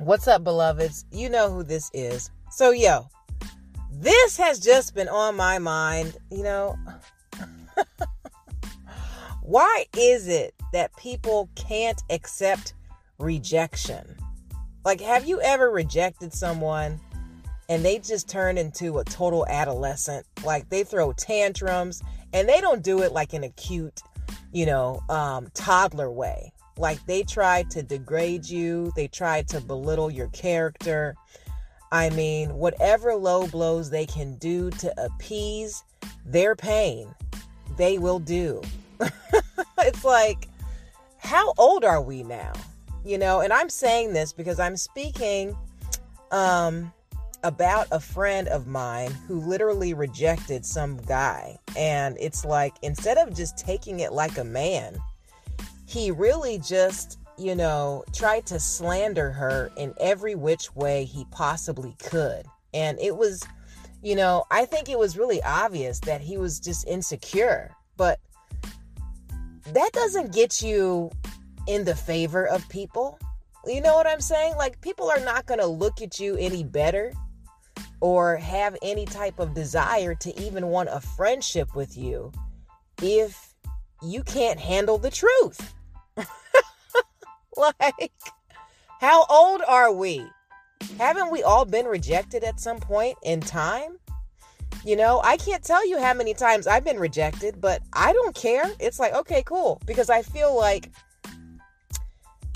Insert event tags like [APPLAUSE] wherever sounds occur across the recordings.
What's up, beloveds? You know who this is. So, yo, this has just been on my mind. You know, [LAUGHS] why is it that people can't accept rejection? Like, have you ever rejected someone and they just turn into a total adolescent? Like, they throw tantrums and they don't do it like in a cute, you know, um, toddler way. Like they tried to degrade you, they tried to belittle your character. I mean, whatever low blows they can do to appease their pain, they will do. [LAUGHS] it's like, how old are we now? You know, and I'm saying this because I'm speaking um, about a friend of mine who literally rejected some guy. And it's like, instead of just taking it like a man, he really just, you know, tried to slander her in every which way he possibly could. And it was, you know, I think it was really obvious that he was just insecure. But that doesn't get you in the favor of people. You know what I'm saying? Like, people are not going to look at you any better or have any type of desire to even want a friendship with you if you can't handle the truth. [LAUGHS] like, how old are we? Haven't we all been rejected at some point in time? You know, I can't tell you how many times I've been rejected, but I don't care. It's like, okay, cool. Because I feel like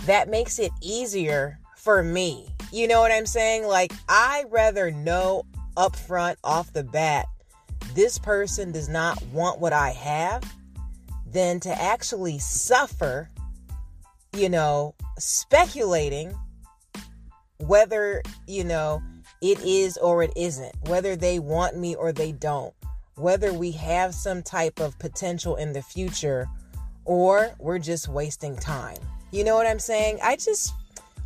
that makes it easier for me. You know what I'm saying? Like, I rather know up front, off the bat, this person does not want what I have than to actually suffer you know, speculating whether, you know, it is or it isn't, whether they want me or they don't, whether we have some type of potential in the future or we're just wasting time. You know what I'm saying? I just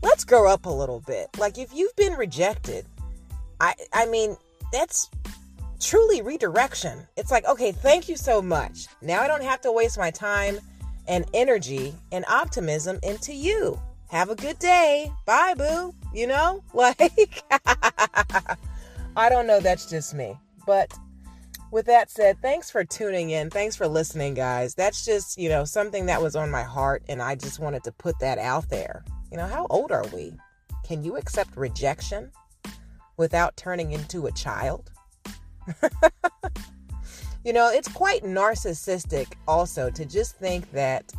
let's grow up a little bit. Like if you've been rejected, I I mean, that's truly redirection. It's like, okay, thank you so much. Now I don't have to waste my time and energy and optimism into you. Have a good day. Bye, boo. You know, [LAUGHS] like, I don't know. That's just me. But with that said, thanks for tuning in. Thanks for listening, guys. That's just, you know, something that was on my heart, and I just wanted to put that out there. You know, how old are we? Can you accept rejection without turning into a child? [LAUGHS] You know, it's quite narcissistic also to just think that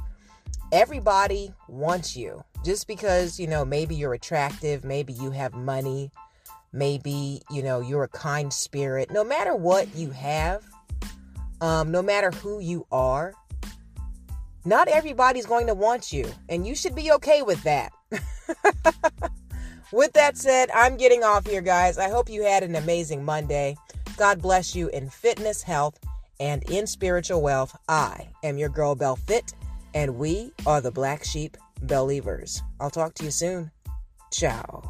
everybody wants you just because, you know, maybe you're attractive, maybe you have money, maybe, you know, you're a kind spirit. No matter what you have, um, no matter who you are, not everybody's going to want you, and you should be okay with that. [LAUGHS] with that said, I'm getting off here, guys. I hope you had an amazing Monday. God bless you in fitness, health, and in spiritual wealth. I am your girl, Bell Fit, and we are the Black Sheep Believers. I'll talk to you soon. Ciao.